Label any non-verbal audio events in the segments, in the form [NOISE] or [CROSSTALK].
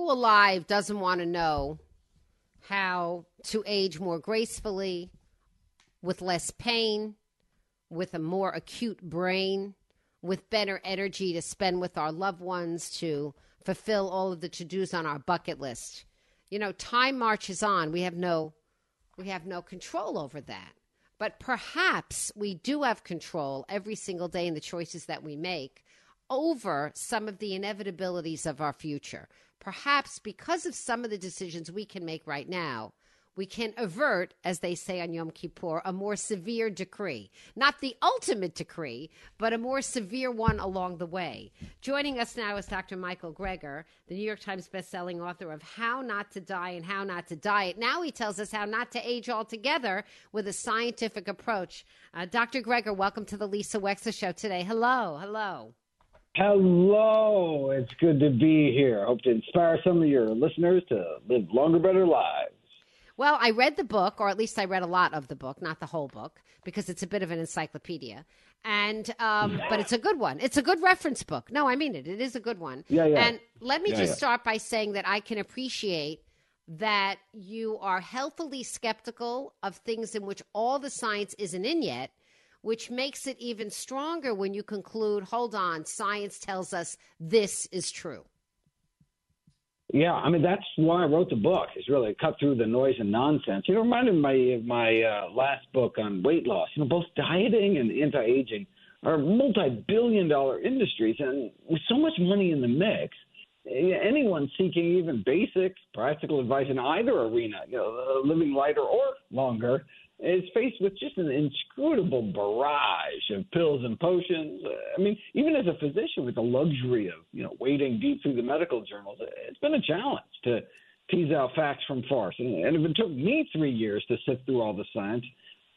Who alive doesn't want to know how to age more gracefully, with less pain, with a more acute brain, with better energy to spend with our loved ones, to fulfill all of the to dos on our bucket list? You know, time marches on. We have no we have no control over that. But perhaps we do have control every single day in the choices that we make over some of the inevitabilities of our future. Perhaps because of some of the decisions we can make right now, we can avert, as they say on Yom Kippur, a more severe decree. Not the ultimate decree, but a more severe one along the way. Joining us now is Dr. Michael Greger, the New York Times bestselling author of How Not to Die and How Not to Diet. Now he tells us how not to age altogether with a scientific approach. Uh, Dr. Greger, welcome to the Lisa Wexler Show today. Hello, hello. Hello, it's good to be here. Hope to inspire some of your listeners to live longer, better lives. Well, I read the book, or at least I read a lot of the book, not the whole book, because it's a bit of an encyclopedia. And um, but it's a good one. It's a good reference book. No, I mean it. It is a good one. Yeah, yeah. And let me Yeah, just yeah. start by saying that I can appreciate that you are healthily skeptical of things in which all the science isn't in yet, which makes it even stronger when you conclude, hold on, science tells us this is true. Yeah, I mean that's why I wrote the book. Is really cut through the noise and nonsense. You know, reminded me of my uh, last book on weight loss. You know, both dieting and anti-aging are multi-billion-dollar industries, and with so much money in the mix, anyone seeking even basic practical advice in either arena, you know, living lighter or longer, is faced with just an inscrutable barrage of pills and potions. I mean, even as a physician with the luxury of, you know, wading deep through the medical journals, it's been a challenge to tease out facts from farce. And, if it took me three years to sift through all the science,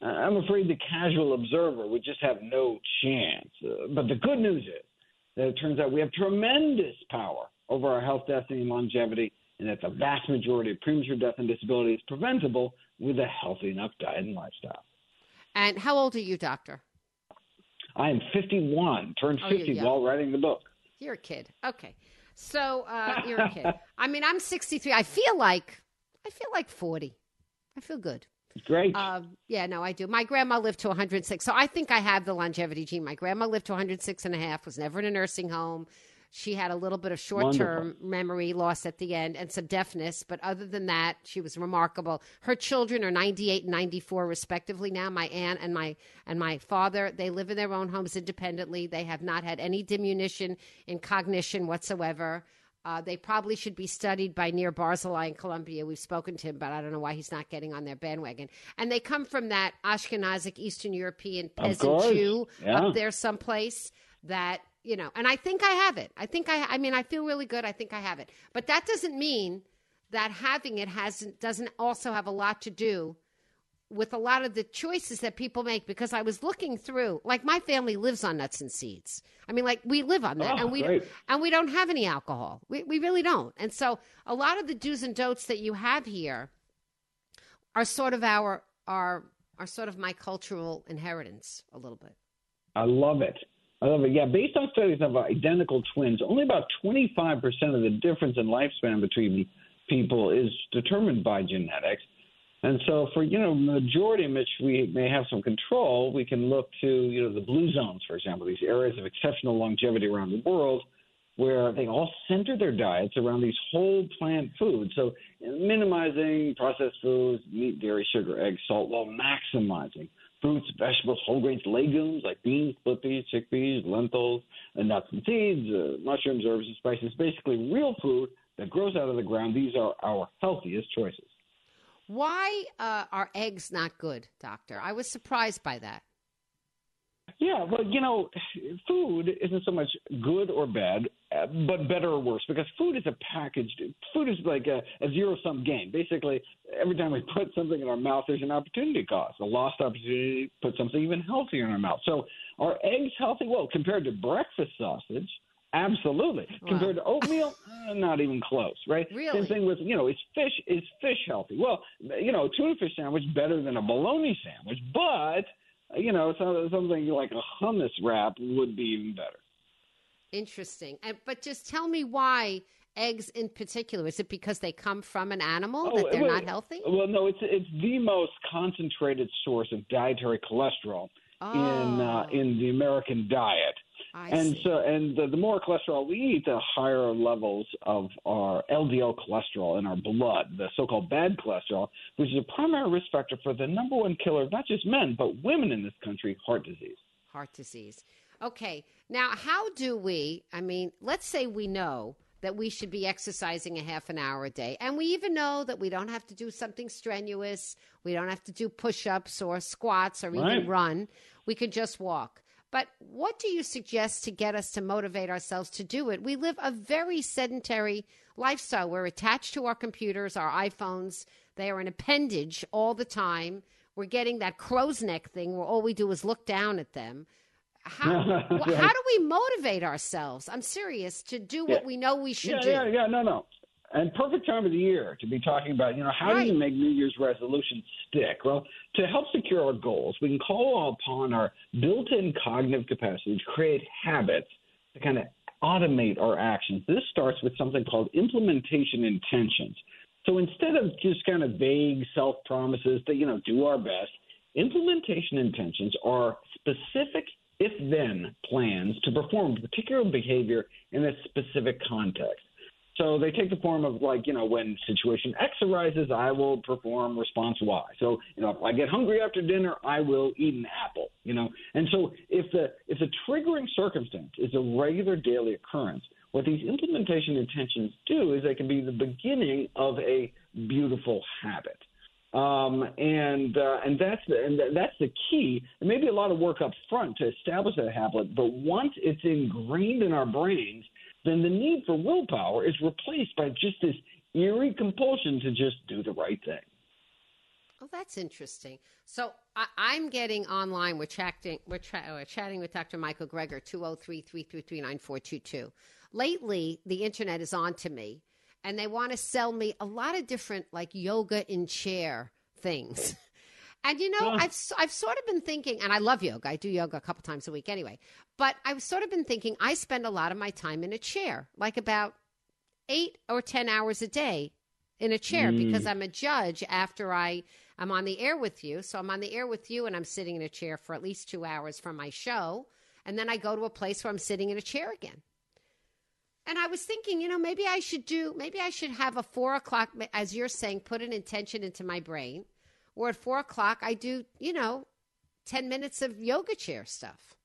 I'm afraid the casual observer would just have no chance. Uh, but the good news is that it turns out we have tremendous power over our health, destiny, and longevity, and that the vast majority of premature death and disability is preventable with a healthy enough diet and lifestyle. And how old are you, doctor? I am 51, turned Oh, 50 while writing the book. You're a kid. Okay. So uh, you're a kid. [LAUGHS] I mean, I'm 63. I feel like I feel like 40. I feel good. Great. Um, yeah, no, I do. My grandma lived to 106, so I think I have the longevity gene. My grandma lived to 106 and a half. Was never in a nursing home. She had a little bit of short-term memory loss at the end and some deafness, but other than that, she was remarkable. Her children are 98 and 94 respectively now. My aunt and my and my father, they live in their own homes independently. They have not had any diminution in cognition whatsoever. Uh, they probably should be studied by Nir Barzilai in Columbia. We've spoken to him, but I don't know why he's not getting on their bandwagon. And they come from that Ashkenazic Eastern European peasant. Jew Yeah. up there someplace that you know. And I think I have it. I think I. I mean, I feel really good. I think I have it. But that doesn't mean that having it hasn't doesn't also have a lot to do with a lot of the choices that people make because I was looking through like my family lives on nuts and seeds. I mean like we live on that Oh, and we great. and we don't have any alcohol. We we really don't. And so a lot of the do's and don'ts that you have here are sort of our our are sort of my cultural inheritance a little bit. I love it. I love it. Yeah, based on studies of identical twins, only about 25% of the difference in lifespan between people is determined by genetics. And so, for you know, majority in which we may have some control, we can look to you know the blue zones, for example, these areas of exceptional longevity around the world, where they all center their diets around these whole plant foods. So, minimizing processed foods, meat, dairy, sugar, eggs, salt, while maximizing fruits, vegetables, whole grains, legumes like beans, split peas, chickpeas, lentils, and nuts and seeds, uh, mushrooms, herbs, and spices. Basically, real food that grows out of the ground. These are our healthiest choices. Why uh, are eggs not good, doctor? I was surprised by that. Yeah, well, you know, food isn't so much good or bad, but better or worse because food is a packaged. Food is like a, a zero sum game. Basically, every time we [LAUGHS] put something in our mouth, there's an opportunity cost, a lost opportunity to put something even healthier in our mouth. So, are eggs healthy? Well, compared to breakfast sausage, Absolutely. Wow. Compared to oatmeal, uh, [LAUGHS] not even close, right? Really? Same thing with, you know, is fish is fish healthy? Well, you know, a tuna fish sandwich better than a bologna sandwich, but you know, something like a hummus wrap would be even better. Interesting. And, but just tell me why eggs in particular. Is it because they come from an animal oh, that they're well, not healthy? Well, no, it's it's the most concentrated source of dietary cholesterol oh. in uh, in the American diet. I and see. so, and the, the more cholesterol we eat, the higher levels of our LDL cholesterol in our blood, the so-called bad cholesterol, which is a primary risk factor for the number one killer of not just men but women in this country, heart disease. Heart disease. Okay, now how do we? I mean, let's say we know that we should be exercising a half an hour a day. And we even know that we don't have to do something strenuous. We don't have to do push ups or squats or right. even run. We could just walk. But what do you suggest to get us to motivate ourselves to do it? We live a very sedentary lifestyle. We're attached to our computers, our iPhones. They are an appendage all the time. We're getting that crow's neck thing where all we do is look down at them. How, [LAUGHS] how do we motivate ourselves? I'm serious to do what yeah. we know we should yeah, do. Yeah, yeah, no, no and perfect time of the year to be talking about, you know, how right. do you make New Year's resolutions stick? Well, to help secure our goals, we can call upon our built in cognitive capacity to create habits to kind of automate our actions. This starts with something called implementation intentions. So instead of just kind of vague self promises that, you know, do our best, implementation intentions are specific if then plans to perform particular behavior in a specific context. So they take the form of like, you know, when situation X arises, I will perform response Y. So, you know, if I get hungry after dinner, I will eat an apple, you know. And so if the if the triggering circumstance is a regular daily occurrence, what these implementation intentions do is they can be the beginning of a beautiful habit. Um, and uh, and that's the, and that's the key. There may be a lot of work up front to establish that habit, but once it's ingrained in our brains, then the need for willpower is replaced by just this eerie compulsion to just do the right thing. Oh, that's interesting. So I, am getting online. We're chatting. We're, tra- we're, chatting with Dr. Michael Greger, 203-333-9422. Lately, the internet is on to me, and they want to sell me a lot of different like yoga in chair things. [LAUGHS] And you know, I've I've sort of been thinking, and I love yoga. I do yoga a couple times a week anyway. But I've sort of been thinking, I spend a lot of my time in a chair, like about eight or ten hours a day in a chair, mm. because I'm a judge after I I'm on the air with you. So I'm on the air with you, and I'm sitting in a chair for at least two hours from my show, and then I go to a place where I'm sitting in a chair again. And I was thinking, you know, maybe I should do, maybe I should have a four o'clock, as you're saying, put an intention into my brain or at four o'clock, I do, you know, 10 minutes of yoga chair stuff.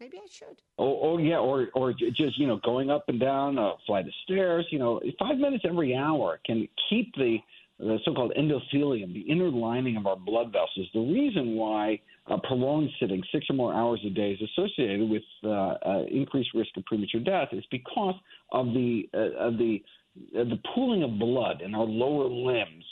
Maybe I should. Oh, oh yeah, or or just you know going up and down a flight of stairs. You know, five minutes every hour can keep the the so-called endothelium, the inner lining of our blood vessels. The reason why uh, prolonged sitting, six or more hours a day, is associated with uh, uh, increased risk of premature death is because of the uh, of the uh, the pooling of blood in our lower limbs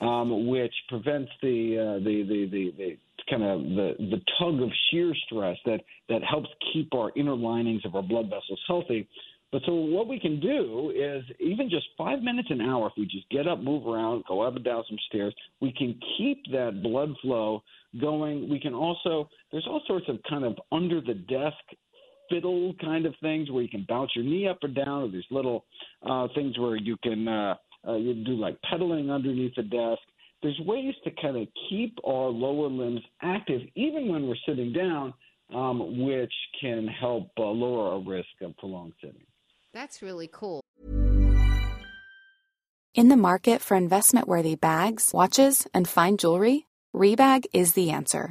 um, which prevents the, uh, the, the, the, the kind of the, the tug of shear stress that, that helps keep our inner linings of our blood vessels healthy. But so what we can do is even just five minutes an hour, if we just get up, move around, go up and down some stairs, we can keep that blood flow going. We can also there's all sorts of kind of under the desk fiddle kind of things where you can bounce your knee up or down, or there's little uh, things where you can uh, Uh, you do like pedaling underneath the desk. There's ways to kind of keep our lower limbs active even when we're sitting down, um, which can help uh, lower our risk of prolonged sitting. That's really cool. In the market for investment worthy bags, watches, and fine jewelry, Rebag is the answer.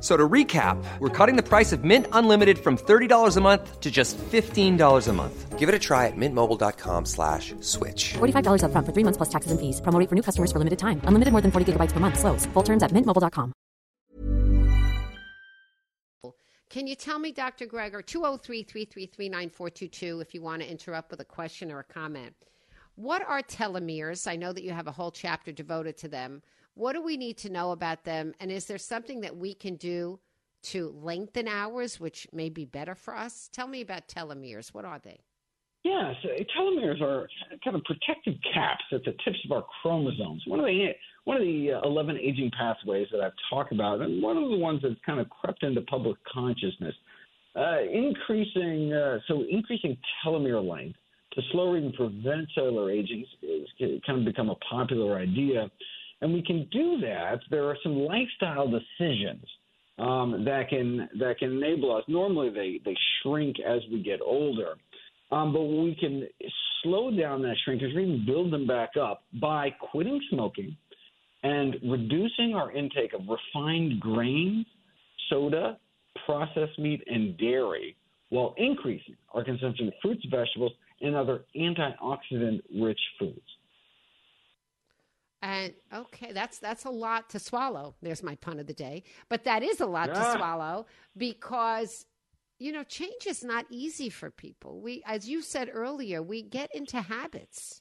F- So to recap, we're cutting the price of Mint Unlimited from $30 a month to just $15 a month. Give it a try at mintmobile.com slash switch. $45 upfront for three months plus taxes and fees. Promo for new customers for limited time. Unlimited more than 40 gigabytes per month. Slows. Full terms at mintmobile.com. Can you tell me, Dr. Greger, 203 333 9422, if you want to interrupt with a question or a comment? What are telomeres? I know that you have a whole chapter devoted to them. What do we need to know about them? And is there something that we can do to lengthen hours, which may be better for us? Tell me about telomeres. What are they? Yeah, so telomeres are kind of protective caps at the tips of our chromosomes. One of the one of the uh, 11 aging pathways that I've talked about, and one of the ones that's kind of crept into public consciousness. Uh, increasing uh, so increasing telomere length to slow even prevent cellular aging is kind of become a popular idea, and we can do that. There are some lifestyle decisions um, that can that can enable us. Normally, they they shrink as we get older. Um, but we can slow down that shrinkage even build them back up by quitting smoking and reducing our intake of refined grains, soda, processed meat, and dairy, while increasing our consumption of fruits, vegetables, and other antioxidant rich foods. And okay, that's that's a lot to swallow. There's my pun of the day. But that is a lot to Ah. swallow because you know, change is not easy for people. We as you said earlier, we get into habits.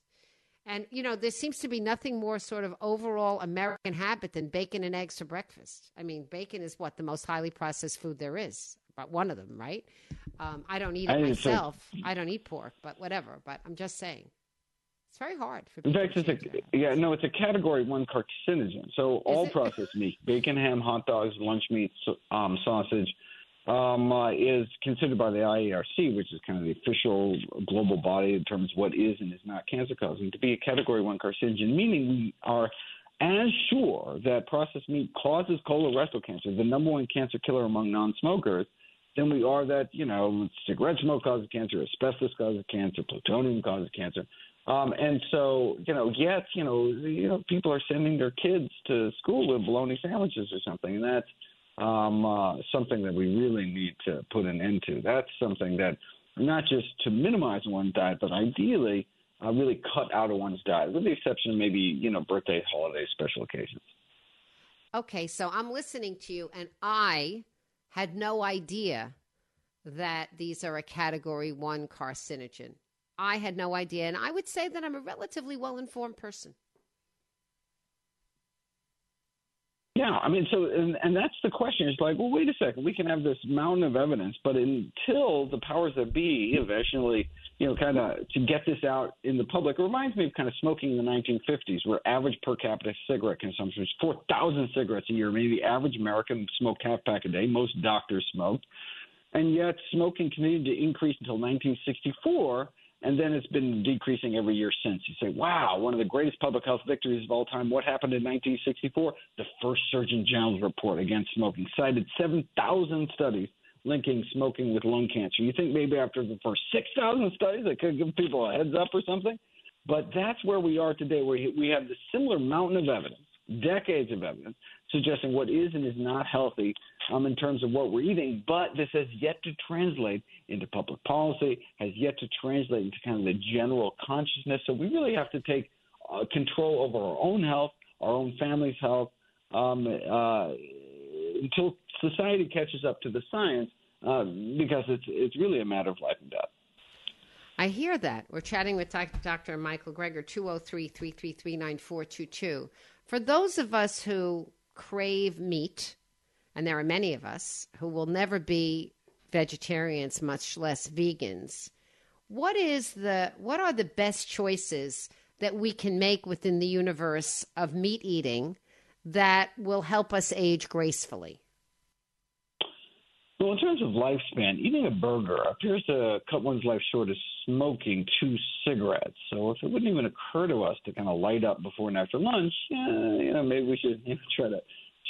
And you know, there seems to be nothing more sort of overall American habit than bacon and eggs for breakfast. I mean, bacon is what the most highly processed food there is. But one of them, right? Um, I don't eat it I myself. I don't eat pork, but whatever. But I'm just saying, it's very hard for In fact, it's a yeah, no, it's a category one carcinogen. So all it? processed meat, [LAUGHS] bacon, ham, hot dogs, lunch meat, um, sausage, um, uh, is considered by the IARC, which is kind of the official global body in terms of what is and is not cancer causing, to be a category one carcinogen, meaning we are as sure that processed meat causes colorectal cancer, the number one cancer killer among non-smokers, than we are that you know cigarette smoke causes cancer, asbestos causes cancer, plutonium causes cancer. Um, and so, you know, yes, you know, you know, people are sending their kids to school with bologna sandwiches or something, and that's um, uh, something that we really need to put an end to. That's something that not just to minimize one's diet, but ideally uh, really cut out of one's diet, with the exception of maybe you know birthdays, holidays, special occasions. Okay, so I'm listening to you, and I had no idea that these are a category one carcinogen. I had no idea, and I would say that I'm a relatively well informed person. Yeah, I mean, so and, and that's the question. It's like, well, wait a second. We can have this mountain of evidence, but until the powers that be eventually, you know, kind of to get this out in the public, it reminds me of kind of smoking in the 1950s, where average per capita cigarette consumption was 4,000 cigarettes a year. Maybe the average American smoked half pack a day. Most doctors smoked, and yet smoking continued to increase until 1964 and then it's been decreasing every year since. You say, wow, one of the greatest public health victories of all time. What happened in 1964? The first Surgeon General's report against smoking cited 7,000 studies linking smoking with lung cancer. You think maybe after the first 6,000 studies, that could give people a heads up or something? But that's where we are today, where we have the similar mountain of evidence, decades of evidence, suggesting what is and is not healthy um, in terms of what we're eating. But this has yet to translate into public policy, has yet to translate into kind of the general consciousness. So we really have to take uh, control over our own health, our own family's health, um, uh, until society catches up to the science, uh, because it's it's really a matter of life and death. I hear that. We're chatting with Dr. Michael Greger, 203 333 9422. For those of us who crave meat, and there are many of us who will never be vegetarians, much less vegans, what is the what are the best choices that we can make within the universe of meat eating that will help us age gracefully? Well, in terms of lifespan, eating a burger appears to cut one's life short of smoking two cigarettes. So if it wouldn't even occur to us to kind of light up before and after lunch, you know, maybe we should [LAUGHS] you know, try to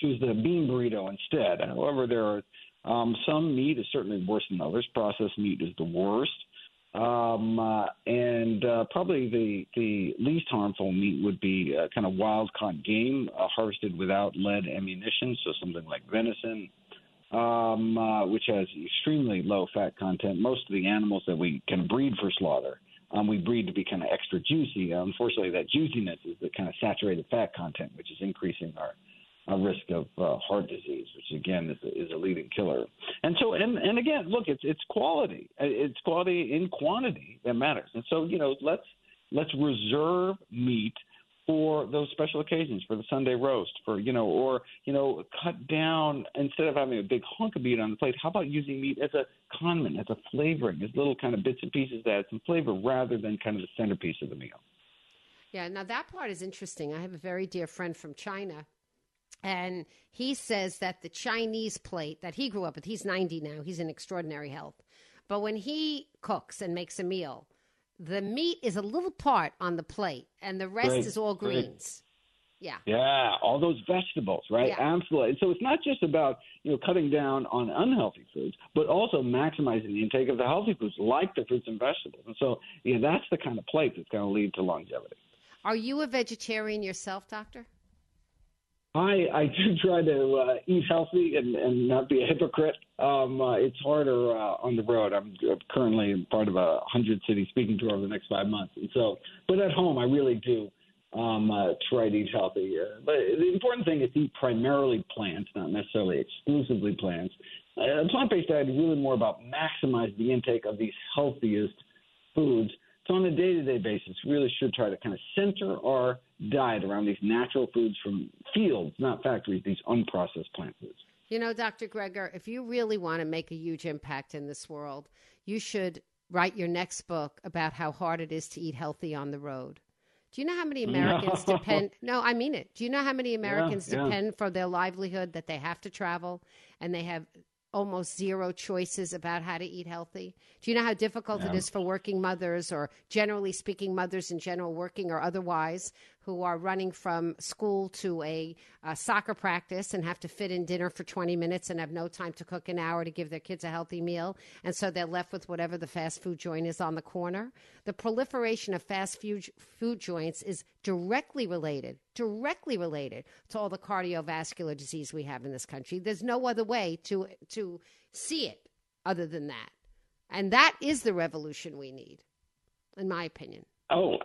choose the bean burrito instead. However, there are um, some meat is certainly worse than others. Processed meat is the worst. Um, uh, and uh, probably the the least harmful meat would be uh, kind of wild caught game uh, harvested without lead ammunition, so something like venison, um, uh, which has extremely low fat content. Most of the animals that we can breed for slaughter, um, we breed to be kind of extra juicy. Unfortunately, that juiciness is the kind of saturated fat content, which is increasing our a risk of uh, heart disease, which again is a, is a leading killer. And so, and and again, look, it's it's quality, it's quality in quantity that matters. And so, you know, let's let's reserve meat for those special occasions, for the Sunday roast, for you know, or you know, cut down instead of having a big hunk of meat on the plate. How about using meat as a condiment, as a flavoring, as little kind of bits and pieces that add some flavor, rather than kind of the centerpiece of the meal. Yeah, now that part is interesting. I have a very dear friend from China and he says that the Chinese plate that he grew up with, he's 90 now, he's in extraordinary health. But when he cooks and makes a meal, the meat is a little part on the plate and the rest Great. is all Great. greens. Yeah. Yeah, all those vegetables, right? Yeah. Absolutely. So it's not just about you know cutting down on unhealthy foods, but also maximizing the intake of the healthy foods, like the fruits and vegetables. And so, yeah, that's the kind of plate that's going to lead to longevity. Are you a vegetarian yourself, doctor? I I [LAUGHS] do try to uh, eat healthy and, and not be a hypocrite. Um, uh, it's harder uh, on the road. I'm currently part of a hundred city speaking tour over the next five months, and so but at home I really do um, uh, try to eat healthy. Uh, but the important thing is to eat primarily plants, not necessarily exclusively plants. Uh, plant-based diet is really more about maximize the intake of these healthiest foods. So on a day-to-day basis, we really should try to kind of center our diet around these natural foods from fields, not factories, these unprocessed plant foods. You know, Dr. Greger, if you really want to make a huge impact in this world, you should write your next book about how hard it is to eat healthy on the road. Do you know how many Americans No. [LAUGHS] depend? [LAUGHS] No, I mean it. Do you know how many Americans yeah. depend for their livelihood that they have to travel and they have almost zero choices about how to eat healthy? Do you know how difficult it Yeah. is for working mothers or generally speaking mothers in general working or otherwise who are running from school to a, uh soccer practice and have to fit in dinner for 20 minutes and have no time to cook an hour to give their kids a healthy meal. And so they're left with whatever the fast food joint is on the corner. The proliferation of fast food, food joints is directly related directly related to all the cardiovascular disease we have in this country. There's no other way to to see it other than that. And that is the revolution we need in my opinion. Oh,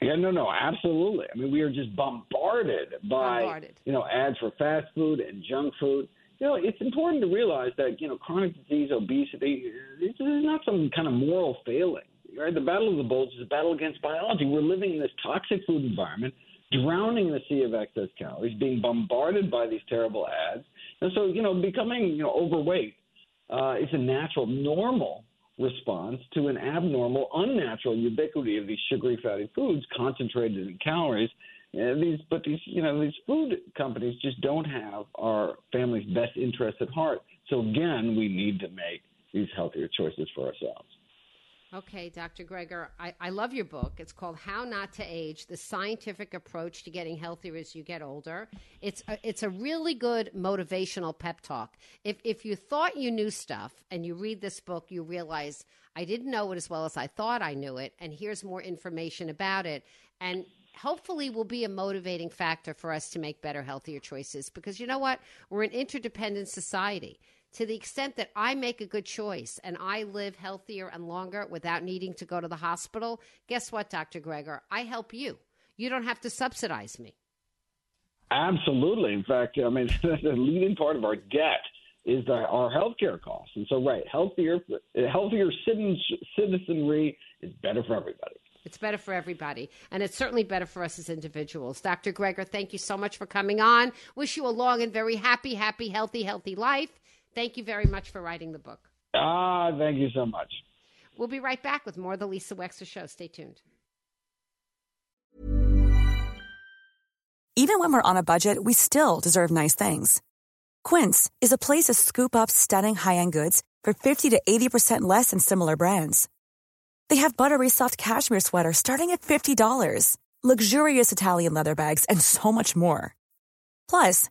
yeah, no, no, absolutely. I mean, we are just bombarded by Bombarded. you know ads for fast food and junk food. You know, it's important to realize that you know chronic disease, obesity, this is not some kind of moral failing. Right? The battle of the bulge is a battle against biology. We're living in this toxic food environment, drowning in a sea of excess calories, being bombarded by these terrible ads, and so you know, becoming you know overweight uh, is a natural, normal response to an abnormal, unnatural ubiquity of these sugary fatty foods concentrated in calories. And these, but these, you know, these food companies just don't have our family's best interests at heart. So again, we need to make these healthier choices for ourselves. Okay, Dr. Greger, I, I love your book. It's called How Not to Age The Scientific Approach to Getting Healthier as You Get Older. It's a, it's a really good motivational pep talk. If, if you thought you knew stuff and you read this book, you realize I didn't know it as well as I thought I knew it, and here's more information about it. And hopefully will be a motivating factor for us to make better, healthier choices. Because you know what? We're an interdependent society. To the extent that I make a good choice and I live healthier and longer without needing to go to the hospital, guess what, Dr. Greger? I help you. You don't have to subsidize me. Absolutely. In fact, I mean, [LAUGHS] the leading part of our debt is the, our healthcare costs, and so right, healthier, healthier citizenry is better for everybody. It's better for everybody, and it's certainly better for us as individuals. Dr. Greger, thank you so much for coming on. Wish you a long and very happy, happy, healthy, healthy life. Thank you very much for writing the book. Ah, thank you so much. We'll be right back with more of the Lisa Wexler Show. Stay tuned. Even when we're on a budget, we still deserve nice things. Quince is a place to scoop up stunning high end goods for 50 to 80% less than similar brands. They have buttery soft cashmere sweaters starting at $50, luxurious Italian leather bags, and so much more. Plus,